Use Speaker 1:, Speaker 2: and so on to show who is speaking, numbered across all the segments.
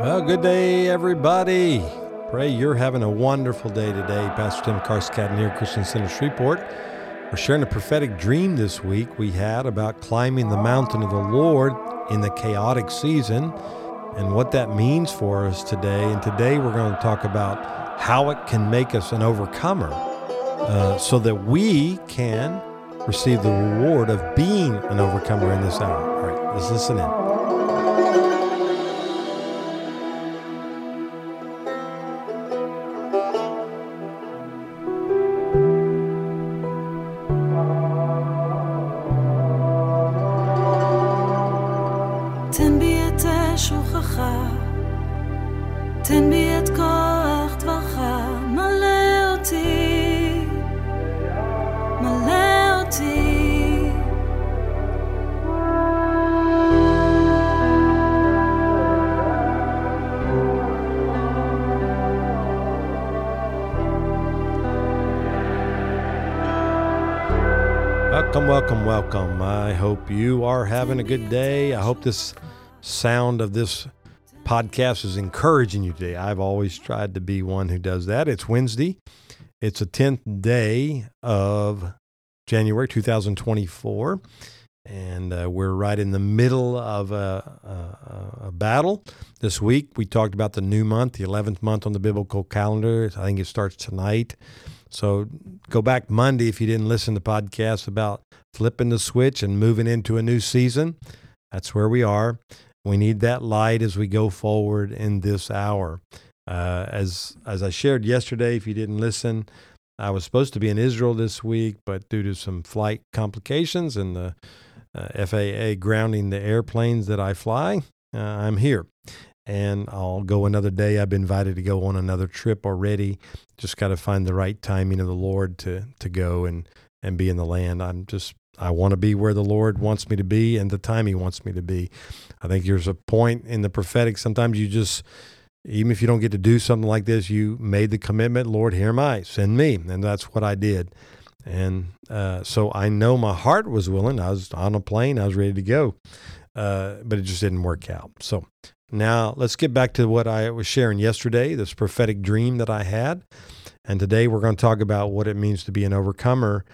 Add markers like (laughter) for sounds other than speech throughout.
Speaker 1: Well, good day, everybody. Pray you're having a wonderful day today. Pastor Tim Carscadden here, Christian Center Shreveport. We're sharing a prophetic dream this week we had about climbing the mountain of the Lord in the chaotic season and what that means for us today. And today we're going to talk about how it can make us an overcomer uh, so that we can receive the reward of being an overcomer in this hour. All right, let's listen in. Welcome, welcome, welcome. I hope you are having a good day. I hope this sound of this podcast is encouraging you today. I've always tried to be one who does that. It's Wednesday, it's the 10th day of January 2024, and uh, we're right in the middle of a, a, a, battle. This week, we talked about the new month, the 11th month on the biblical calendar. I think it starts tonight. So go back Monday if you didn't listen to podcasts about flipping the switch and moving into a new season. That's where we are. We need that light as we go forward in this hour. Uh, as as I shared yesterday, if you didn't listen, I was supposed to be in Israel this week, but due to some flight complications and the uh, FAA grounding the airplanes that I fly, uh, I'm here and I'll go another day. I've been invited to go on another trip already. Just got to find the right timing of the Lord to to go and and be in the land. I'm just I want to be where the Lord wants me to be and the time He wants me to be. I think there's a point in the prophetic. Sometimes you just even if you don't get to do something like this, you made the commitment, Lord, here am I, send me. And that's what I did. And uh, so I know my heart was willing. I was on a plane, I was ready to go, uh, but it just didn't work out. So now, let's get back to what I was sharing yesterday, this prophetic dream that I had. And today we're going to talk about what it means to be an overcomer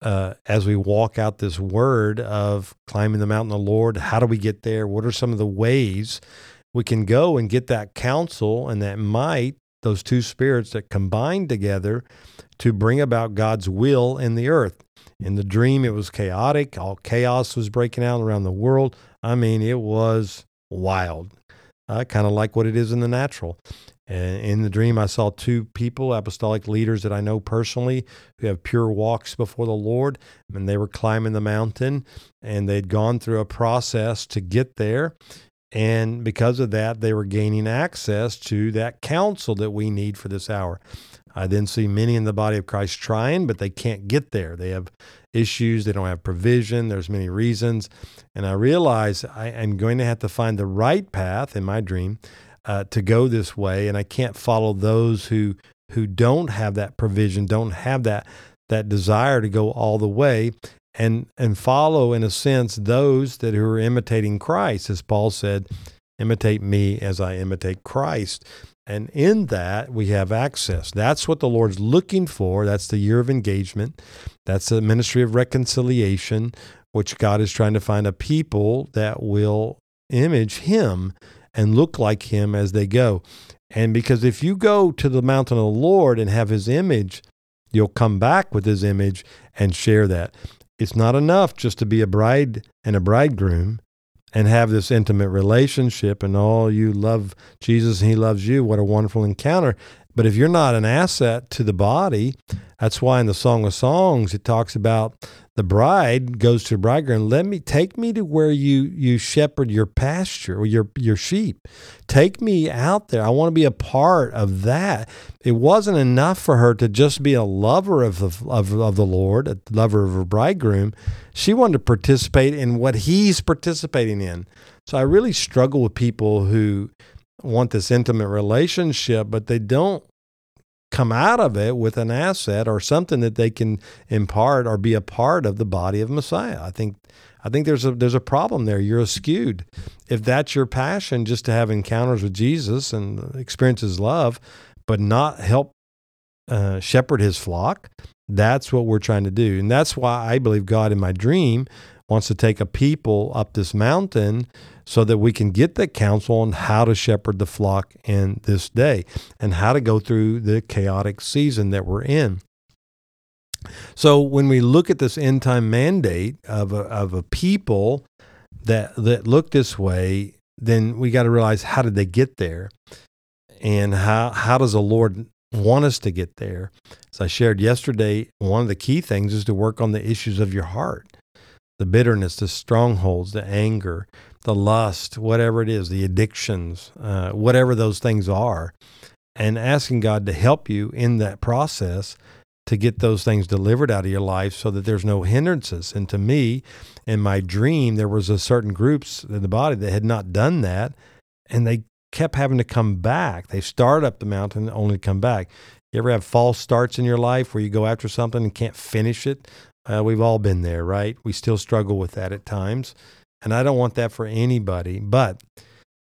Speaker 1: uh, as we walk out this word of climbing the mountain of the Lord. How do we get there? What are some of the ways we can go and get that counsel and that might, those two spirits that combine together to bring about God's will in the earth? In the dream, it was chaotic. All chaos was breaking out around the world. I mean, it was wild uh, kind of like what it is in the natural. And in the dream, I saw two people, apostolic leaders that I know personally, who have pure walks before the Lord. And they were climbing the mountain and they'd gone through a process to get there. And because of that, they were gaining access to that counsel that we need for this hour. I then see many in the body of Christ trying, but they can't get there. They have issues, they don't have provision, there's many reasons. And I realize I am going to have to find the right path in my dream uh, to go this way, and I can't follow those who who don't have that provision, don't have that that desire to go all the way and and follow in a sense those that who are imitating Christ as Paul said imitate me as I imitate Christ and in that, we have access. That's what the Lord's looking for. That's the year of engagement. That's the ministry of reconciliation, which God is trying to find a people that will image Him and look like Him as they go. And because if you go to the mountain of the Lord and have His image, you'll come back with His image and share that. It's not enough just to be a bride and a bridegroom and have this intimate relationship and all you love Jesus and he loves you what a wonderful encounter but if you're not an asset to the body that's why in the song of songs it talks about the bride goes to the bridegroom let me take me to where you you shepherd your pasture or your your sheep. Take me out there. I want to be a part of that. It wasn't enough for her to just be a lover of the of, of the lord a lover of her bridegroom. She wanted to participate in what he's participating in. So i really struggle with people who want this intimate relationship but they don't come out of it with an asset or something that they can impart or be a part of the body of Messiah. I think I think there's a there's a problem there. You're skewed. If that's your passion, just to have encounters with Jesus and experience His love, but not help uh, shepherd His flock, that's what we're trying to do, and that's why I believe God in my dream wants to take a people up this mountain so that we can get that counsel on how to shepherd the flock in this day and how to go through the chaotic season that we're in. So when we look at this end time mandate of a, of a people that that look this way, then we got to realize how did they get there, and how how does the Lord want us to get there? As I shared yesterday, one of the key things is to work on the issues of your heart, the bitterness, the strongholds, the anger, the lust, whatever it is, the addictions, uh, whatever those things are, and asking God to help you in that process to get those things delivered out of your life so that there's no hindrances. And to me, in my dream, there was a certain groups in the body that had not done that, and they kept having to come back. They start up the mountain only to come back. You ever have false starts in your life where you go after something and can't finish it? Uh, we've all been there, right? We still struggle with that at times. And I don't want that for anybody. But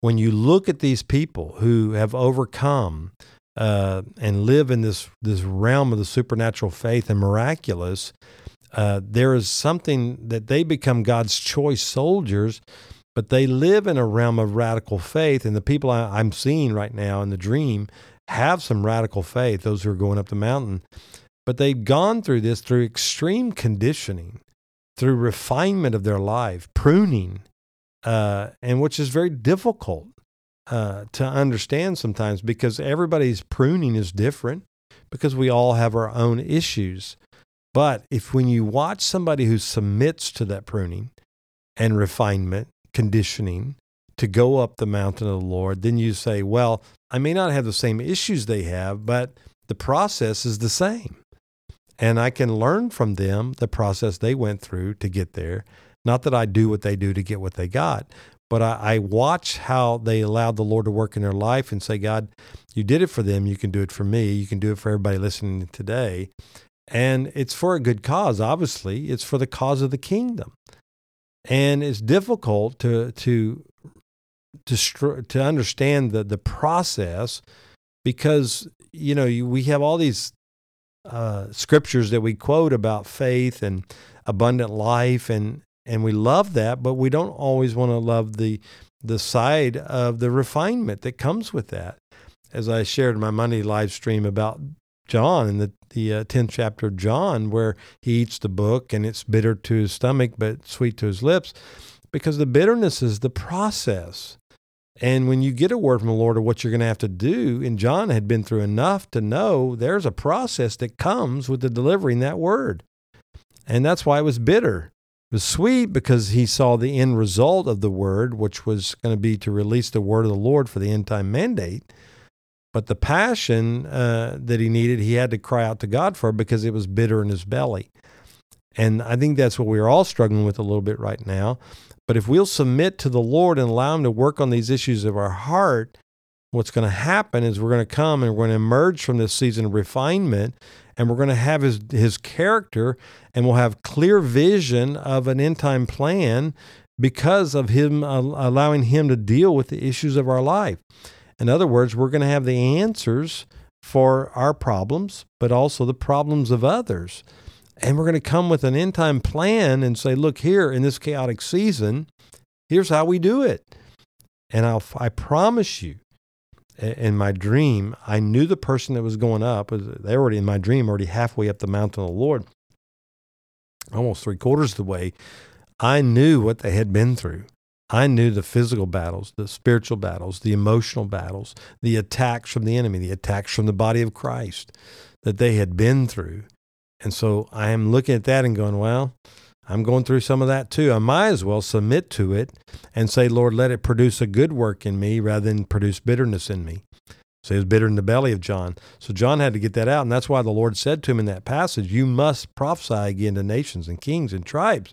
Speaker 1: when you look at these people who have overcome uh, and live in this this realm of the supernatural faith and miraculous, uh, there is something that they become God's choice soldiers, but they live in a realm of radical faith. And the people I, I'm seeing right now in the dream have some radical faith. Those who are going up the mountain, but they've gone through this through extreme conditioning, through refinement of their life, pruning, uh, and which is very difficult uh, to understand sometimes because everybody's pruning is different because we all have our own issues. But if when you watch somebody who submits to that pruning and refinement, conditioning to go up the mountain of the Lord, then you say, well, I may not have the same issues they have, but the process is the same. And I can learn from them the process they went through to get there. Not that I do what they do to get what they got, but I, I, watch how they allowed the Lord to work in their life and say, God, you did it for them. You can do it for me. You can do it for everybody listening today. And it's for a good cause, obviously. It's for the cause of the kingdom. And it's difficult to, to, to, to understand the, the process because, you know, we have all these uh, scriptures that we quote about faith and abundant life and and we love that, but we don't always want to love the the side of the refinement that comes with that. As I shared in my Monday live stream about John in the the uh, tenth chapter of John, where he eats the book and it's bitter to his stomach but sweet to his lips, because the bitterness is the process. And when you get a word from the Lord of what you're going to have to do, and John had been through enough to know there's a process that comes with the delivering that word. And that's why it was bitter It was sweet because he saw the end result of the word, which was going to be to release the word of the Lord for the end time mandate. But the passion uh, that he needed, he had to cry out to God for because it was bitter in his belly. And I think that's what we're all struggling with a little bit right now. But if we'll submit to the Lord and allow Him to work on these issues of our heart, what's going to happen is we're going to come and we're going to emerge from this season of refinement and we're going to have his, his character and we'll have clear vision of an end time plan because of him uh, allowing him to deal with the issues of our life. In other words, we're going to have the answers for our problems, but also the problems of others. And we're going to come with an end time plan and say, look, here in this chaotic season, here's how we do it. And I'll, I promise you, in my dream, I knew the person that was going up. Uh, they were already in my dream, already halfway up the mountain of the Lord, almost three quarters of the way. I knew what they had been through. I knew the physical battles, the spiritual battles, the emotional battles, the attacks from the enemy, the attacks from the body of Christ that they had been through. And so I am looking at that and going, well, I'm going through some of that too. I might as well submit to it and say, Lord, let it produce a good work in me rather than produce bitterness in me. So he was bitter in the belly of John. So John had to get that out. And that's why the Lord said to him in that passage, You must prophesy again to nations and kings and tribes.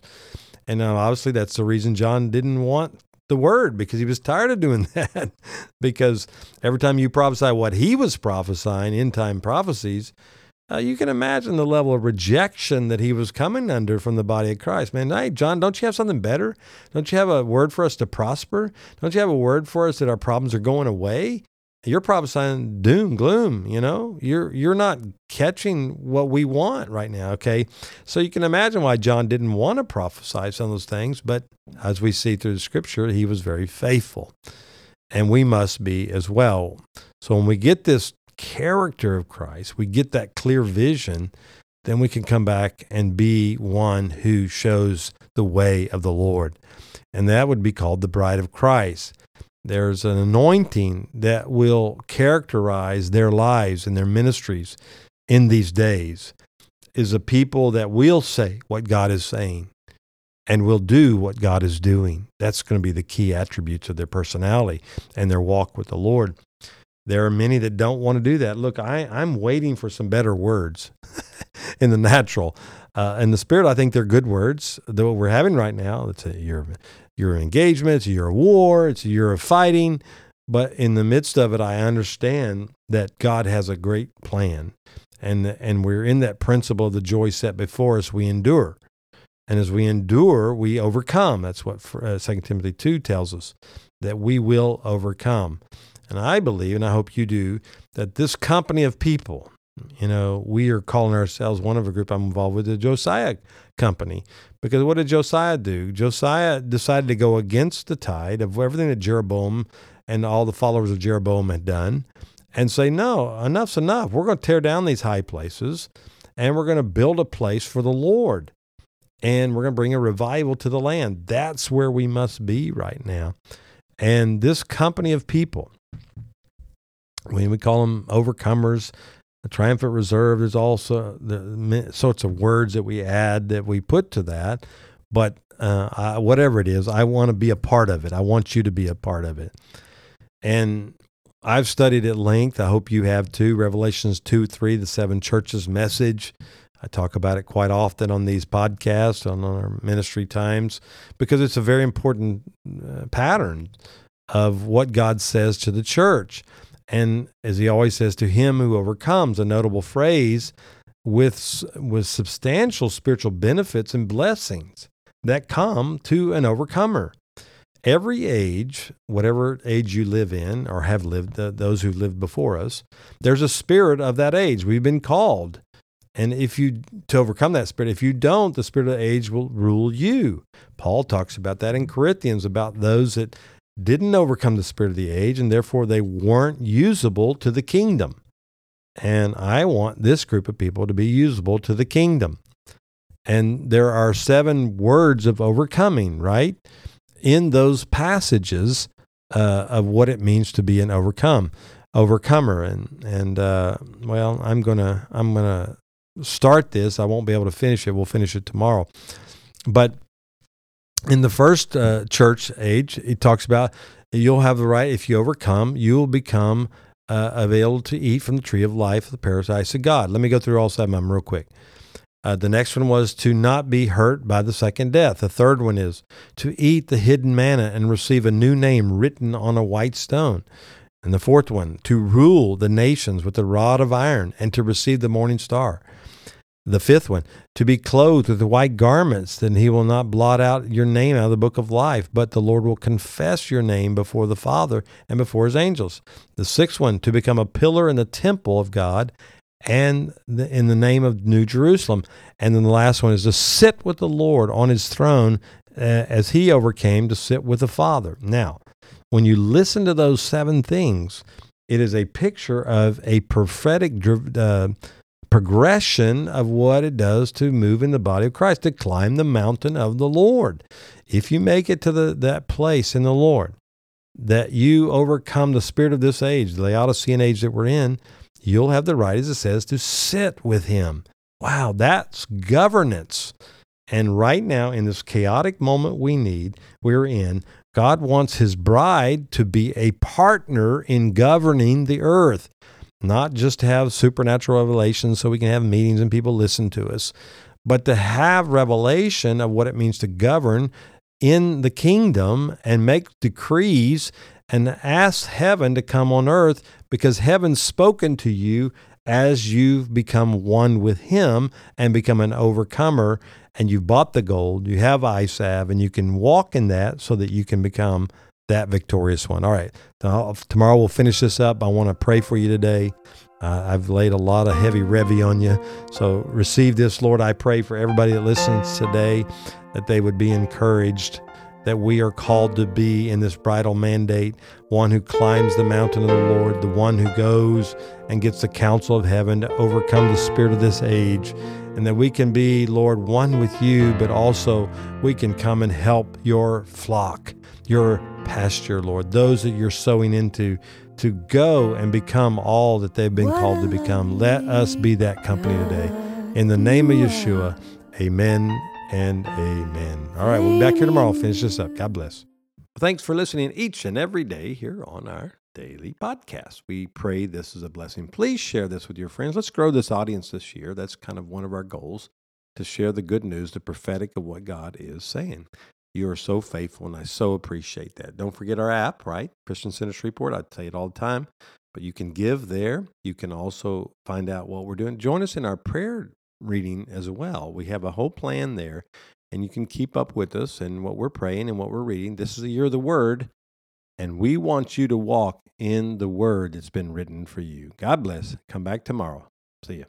Speaker 1: And obviously, that's the reason John didn't want the word because he was tired of doing (laughs) that. because every time you prophesy what he was prophesying, in time prophecies, uh, you can imagine the level of rejection that he was coming under from the body of Christ. Man, hey, John, don't you have something better? Don't you have a word for us to prosper? Don't you have a word for us that our problems are going away? You're prophesying doom, gloom, you know? You're you're not catching what we want right now, okay? So you can imagine why John didn't want to prophesy some of those things, but as we see through the scripture, he was very faithful. And we must be as well. So when we get this character of Christ, we get that clear vision, then we can come back and be one who shows the way of the Lord. And that would be called the bride of Christ. There's an anointing that will characterize their lives and their ministries in these days is a people that will say what God is saying and will do what God is doing. That's going to be the key attributes of their personality and their walk with the Lord. There are many that don't want to do that. Look, I, I'm waiting for some better words (laughs) in the natural. Uh, in the spirit, I think they're good words. That what we're having right now, it's a year, year of engagement, it's a year of war, it's a year of fighting. But in the midst of it, I understand that God has a great plan. And, and we're in that principle of the joy set before us, we endure. And as we endure, we overcome. That's what uh, 2 Timothy 2 tells us, that we will overcome. And I believe, and I hope you do, that this company of people, you know, we are calling ourselves one of a group I'm involved with, the Josiah Company. Because what did Josiah do? Josiah decided to go against the tide of everything that Jeroboam and all the followers of Jeroboam had done and say, no, enough's enough. We're going to tear down these high places and we're going to build a place for the Lord. And we're going to bring a revival to the land. That's where we must be right now. And this company of people, when we call them overcomers, the triumphant reserve, there's also the sorts of words that we add that we put to that. But uh, I, whatever it is, I want to be a part of it. I want you to be a part of it. And I've studied at length. I hope you have too. Revelations 2 3, the seven churches message. I talk about it quite often on these podcasts, on our ministry times, because it's a very important uh, pattern of what God says to the church. And as he always says, to him who overcomes, a notable phrase with, with substantial spiritual benefits and blessings that come to an overcomer. Every age, whatever age you live in or have lived, those who lived before us, there's a spirit of that age. We've been called. And if you to overcome that spirit, if you don't, the spirit of the age will rule you. Paul talks about that in Corinthians about those that didn't overcome the spirit of the age, and therefore they weren't usable to the kingdom. And I want this group of people to be usable to the kingdom. And there are seven words of overcoming, right? In those passages uh, of what it means to be an overcome, overcomer. And, and uh, well, I'm going to, I'm to start this. I won't be able to finish it. We'll finish it tomorrow. But in the first uh, church age, he talks about you'll have the right, if you overcome, you will become uh, available to eat from the tree of life, the paradise of God. Let me go through all seven of them real quick. Uh, the next one was to not be hurt by the second death. The third one is to eat the hidden manna and receive a new name written on a white stone. And the fourth one, to rule the nations with a rod of iron and to receive the morning star. The fifth one, to be clothed with white garments, then he will not blot out your name out of the book of life, but the Lord will confess your name before the Father and before his angels. The sixth one, to become a pillar in the temple of God and the, in the name of New Jerusalem. And then the last one is to sit with the Lord on his throne uh, as he overcame to sit with the Father. Now, when you listen to those seven things, it is a picture of a prophetic uh, progression of what it does to move in the body of Christ, to climb the mountain of the Lord. If you make it to the, that place in the Lord, that you overcome the spirit of this age, the Laodicean age that we're in, you'll have the right, as it says, to sit with Him. Wow, that's governance. And right now, in this chaotic moment we need, we're in, God wants His bride to be a partner in governing the earth not just to have supernatural revelations so we can have meetings and people listen to us, but to have revelation of what it means to govern in the kingdom and make decrees and ask heaven to come on earth because heaven's spoken to you as you've become one with Him and become an overcomer, and you've bought the gold, you have salve, and you can walk in that so that you can become that victorious one. All right. Tomorrow we'll finish this up. I want to pray for you today. Uh, I've laid a lot of heavy revy on you. So receive this, Lord. I pray for everybody that listens today that they would be encouraged that we are called to be in this bridal mandate one who climbs the mountain of the Lord, the one who goes and gets the counsel of heaven to overcome the spirit of this age, and that we can be, Lord, one with you, but also we can come and help your flock, your pasture, Lord, those that you're sowing into to go and become all that they've been called to become. Let us be that company today. In the name of Yeshua, amen and amen. All right, we'll be back here tomorrow. Finish this up. God bless. Thanks for listening each and every day here on our daily podcast. We pray this is a blessing. Please share this with your friends. Let's grow this audience this year. That's kind of one of our goals to share the good news, the prophetic of what God is saying. You are so faithful, and I so appreciate that. Don't forget our app, right? Christian Center Shreveport. I tell you it all the time, but you can give there. You can also find out what we're doing. Join us in our prayer reading as well. We have a whole plan there, and you can keep up with us and what we're praying and what we're reading. This is the year of the Word, and we want you to walk in the Word that's been written for you. God bless. Come back tomorrow. See you.